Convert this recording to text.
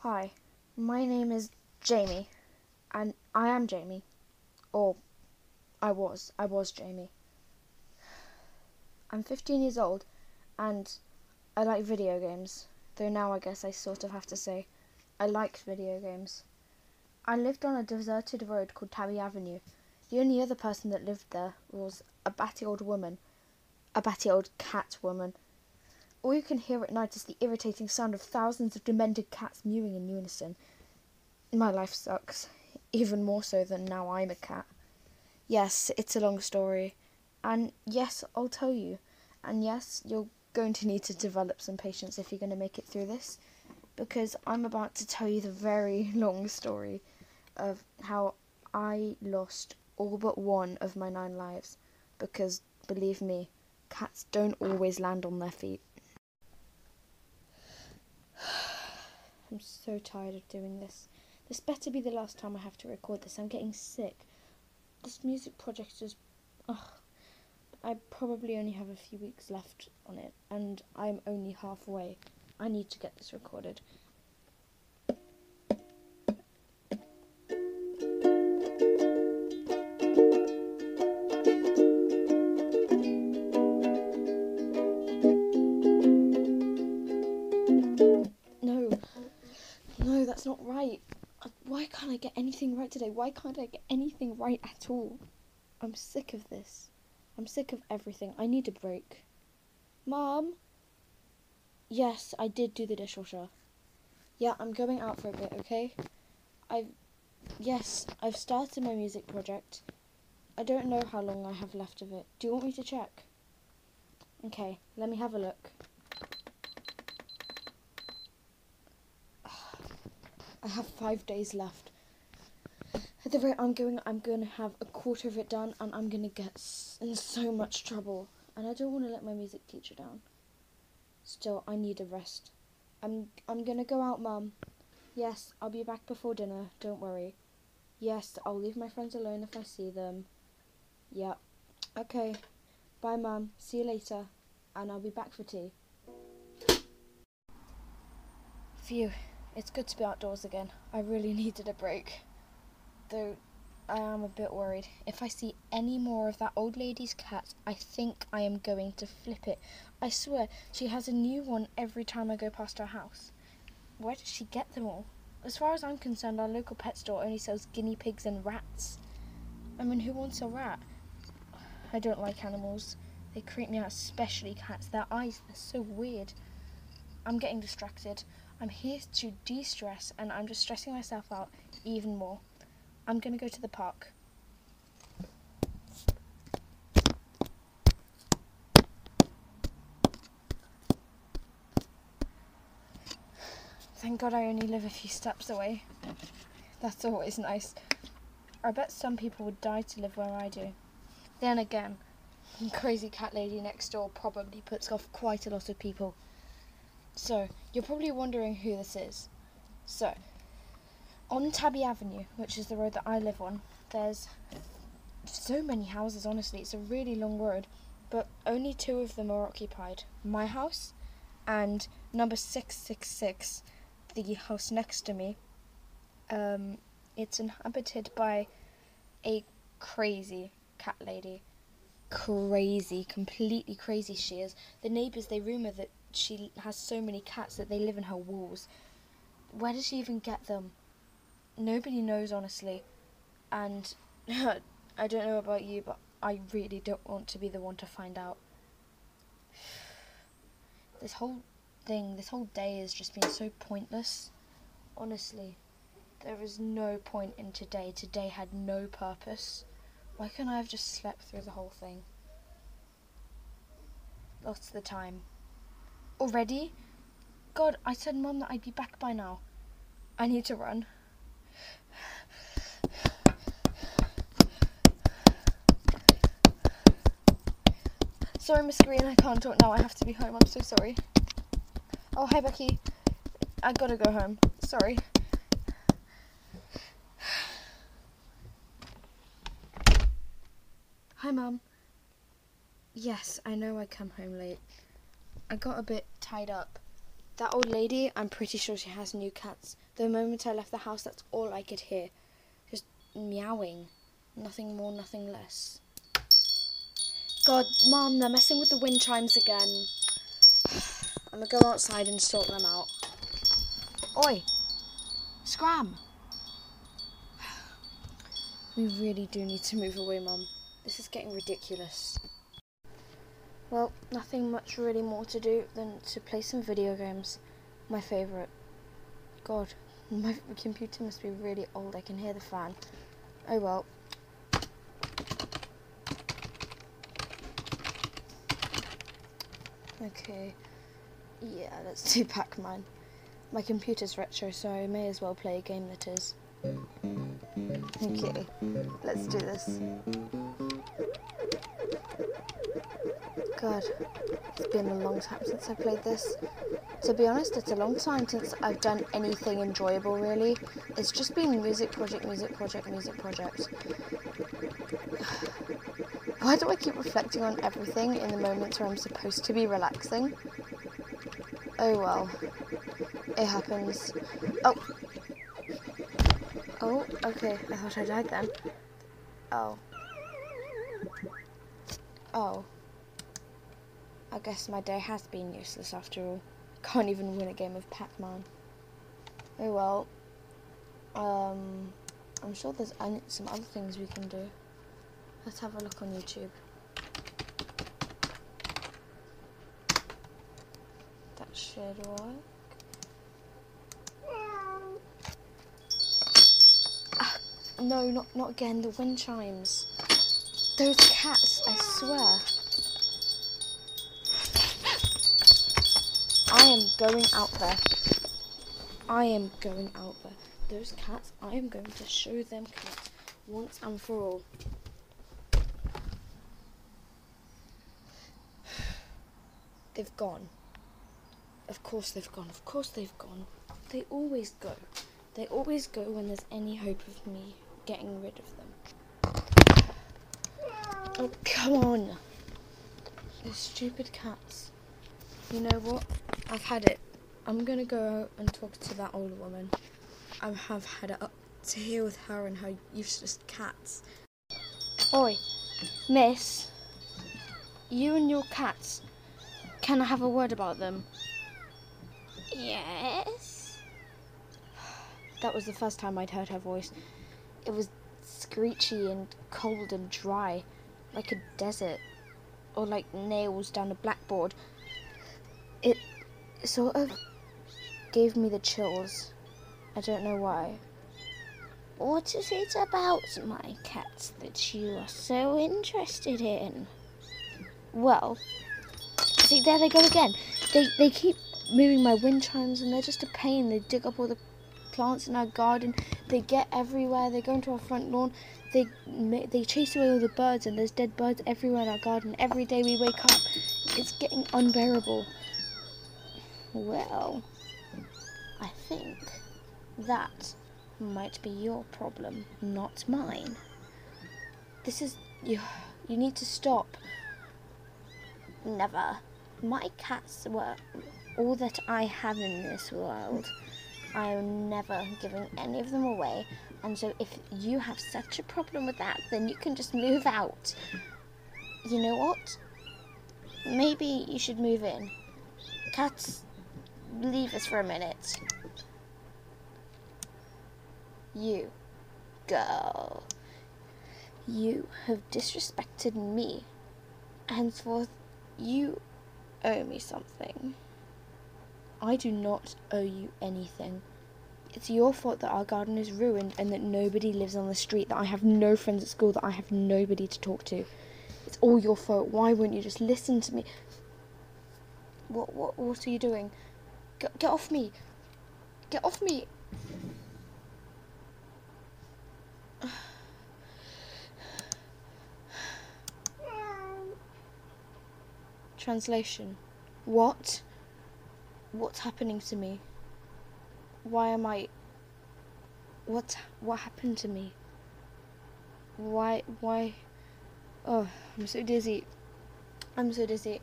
Hi, my name is Jamie, and I am Jamie. Or, I was. I was Jamie. I'm 15 years old, and I like video games. Though now I guess I sort of have to say, I like video games. I lived on a deserted road called Tabby Avenue. The only other person that lived there was a batty old woman. A batty old cat woman. All you can hear at night is the irritating sound of thousands of demented cats mewing in unison. My life sucks, even more so than now I'm a cat. Yes, it's a long story. And yes, I'll tell you. And yes, you're going to need to develop some patience if you're going to make it through this. Because I'm about to tell you the very long story of how I lost all but one of my nine lives. Because, believe me, cats don't always land on their feet. I'm so tired of doing this. This better be the last time I have to record this. I'm getting sick. This music project is. Ugh. I probably only have a few weeks left on it, and I'm only halfway. I need to get this recorded. Anything right today? Why can't I get anything right at all? I'm sick of this. I'm sick of everything. I need a break. Mom? Yes, I did do the dishwasher. Yeah, I'm going out for a bit, okay? I've. Yes, I've started my music project. I don't know how long I have left of it. Do you want me to check? Okay, let me have a look. I have five days left. At the rate I'm going, I'm going to have a quarter of it done, and I'm going to get in so much trouble. And I don't want to let my music teacher down. Still, I need a rest. I'm I'm going to go out, Mum. Yes, I'll be back before dinner. Don't worry. Yes, I'll leave my friends alone if I see them. Yep. Okay. Bye, Mum. See you later. And I'll be back for tea. Phew. It's good to be outdoors again. I really needed a break. Though I am a bit worried. If I see any more of that old lady's cat, I think I am going to flip it. I swear, she has a new one every time I go past her house. Where does she get them all? As far as I'm concerned, our local pet store only sells guinea pigs and rats. I mean, who wants a rat? I don't like animals. They creep me out, especially cats. Their eyes, they're so weird. I'm getting distracted. I'm here to de stress, and I'm just stressing myself out even more. I'm going to go to the park. Thank God I only live a few steps away. That's always nice. I bet some people would die to live where I do. Then again, crazy cat lady next door probably puts off quite a lot of people. So, you're probably wondering who this is. So, on Tabby Avenue, which is the road that I live on, there's so many houses, honestly. It's a really long road, but only two of them are occupied my house and number 666, the house next to me. Um, it's inhabited by a crazy cat lady. Crazy, completely crazy she is. The neighbours, they rumour that she has so many cats that they live in her walls. Where does she even get them? Nobody knows, honestly. And I don't know about you, but I really don't want to be the one to find out. This whole thing, this whole day has just been so pointless. Honestly, there is no point in today. Today had no purpose. Why can't I have just slept through the whole thing? Lost the time. Already? God, I said Mum that I'd be back by now. I need to run. Sorry, Miss Green, I can't talk now. I have to be home. I'm so sorry. Oh, hi, Becky. I gotta go home. Sorry. Hi, Mum. Yes, I know I come home late. I got a bit tied up. That old lady, I'm pretty sure she has new cats. The moment I left the house, that's all I could hear. Just meowing. Nothing more, nothing less. God, Mom, they're messing with the wind chimes again. I'm gonna go outside and sort them out. Oi! Scram! We really do need to move away, Mum. This is getting ridiculous. Well, nothing much really more to do than to play some video games. My favourite. God, my computer must be really old. I can hear the fan. Oh well. Okay. Yeah, let's do Pac-Man. My computer's retro, so I may as well play a game that is. Okay, let's do this. God, it's been a long time since I played this. To be honest, it's a long time since I've done anything enjoyable, really. It's just been music project, music project, music project. Why do I keep reflecting on everything in the moments where I'm supposed to be relaxing? Oh well. It happens. Oh! Oh, okay. I thought I died then. Oh. Oh. I guess my day has been useless after all. Can't even win a game of Pac-Man. Oh well. Um, I'm sure there's some other things we can do. Let's have a look on YouTube. That should work. Ah, no, not not again. The wind chimes. Those cats, I swear. I am going out there. I am going out there. Those cats, I am going to show them cats once and for all. They've gone. Of course they've gone. Of course they've gone. They always go. They always go when there's any hope of me getting rid of them. Oh, come on. Those stupid cats. You know what? I've had it. I'm going to go and talk to that old woman. I have had it up to here with her and her useless cats. Oi, miss. You and your cats can I have a word about them? Yes. That was the first time I'd heard her voice. It was screechy and cold and dry, like a desert, or like nails down a blackboard. It sort of gave me the chills. I don't know why. What is it about my cats that you are so interested in? Well, See, there they go again. They they keep moving my wind chimes, and they're just a pain. They dig up all the plants in our garden. They get everywhere. They go into our front lawn. They they chase away all the birds, and there's dead birds everywhere in our garden. Every day we wake up, it's getting unbearable. Well, I think that might be your problem, not mine. This is you. You need to stop. Never. My cats were all that I have in this world. I am never giving any of them away. And so if you have such a problem with that, then you can just move out. You know what? Maybe you should move in. Cats, leave us for a minute. You, girl, you have disrespected me. Henceforth, you owe me something. I do not owe you anything. It's your fault that our garden is ruined and that nobody lives on the street, that I have no friends at school, that I have nobody to talk to. It's all your fault. Why won't you just listen to me? What what what are you doing? Get, get off me. Get off me. Translation. What? What's happening to me? Why am I... What, what happened to me? Why, why... Oh, I'm so dizzy. I'm so dizzy.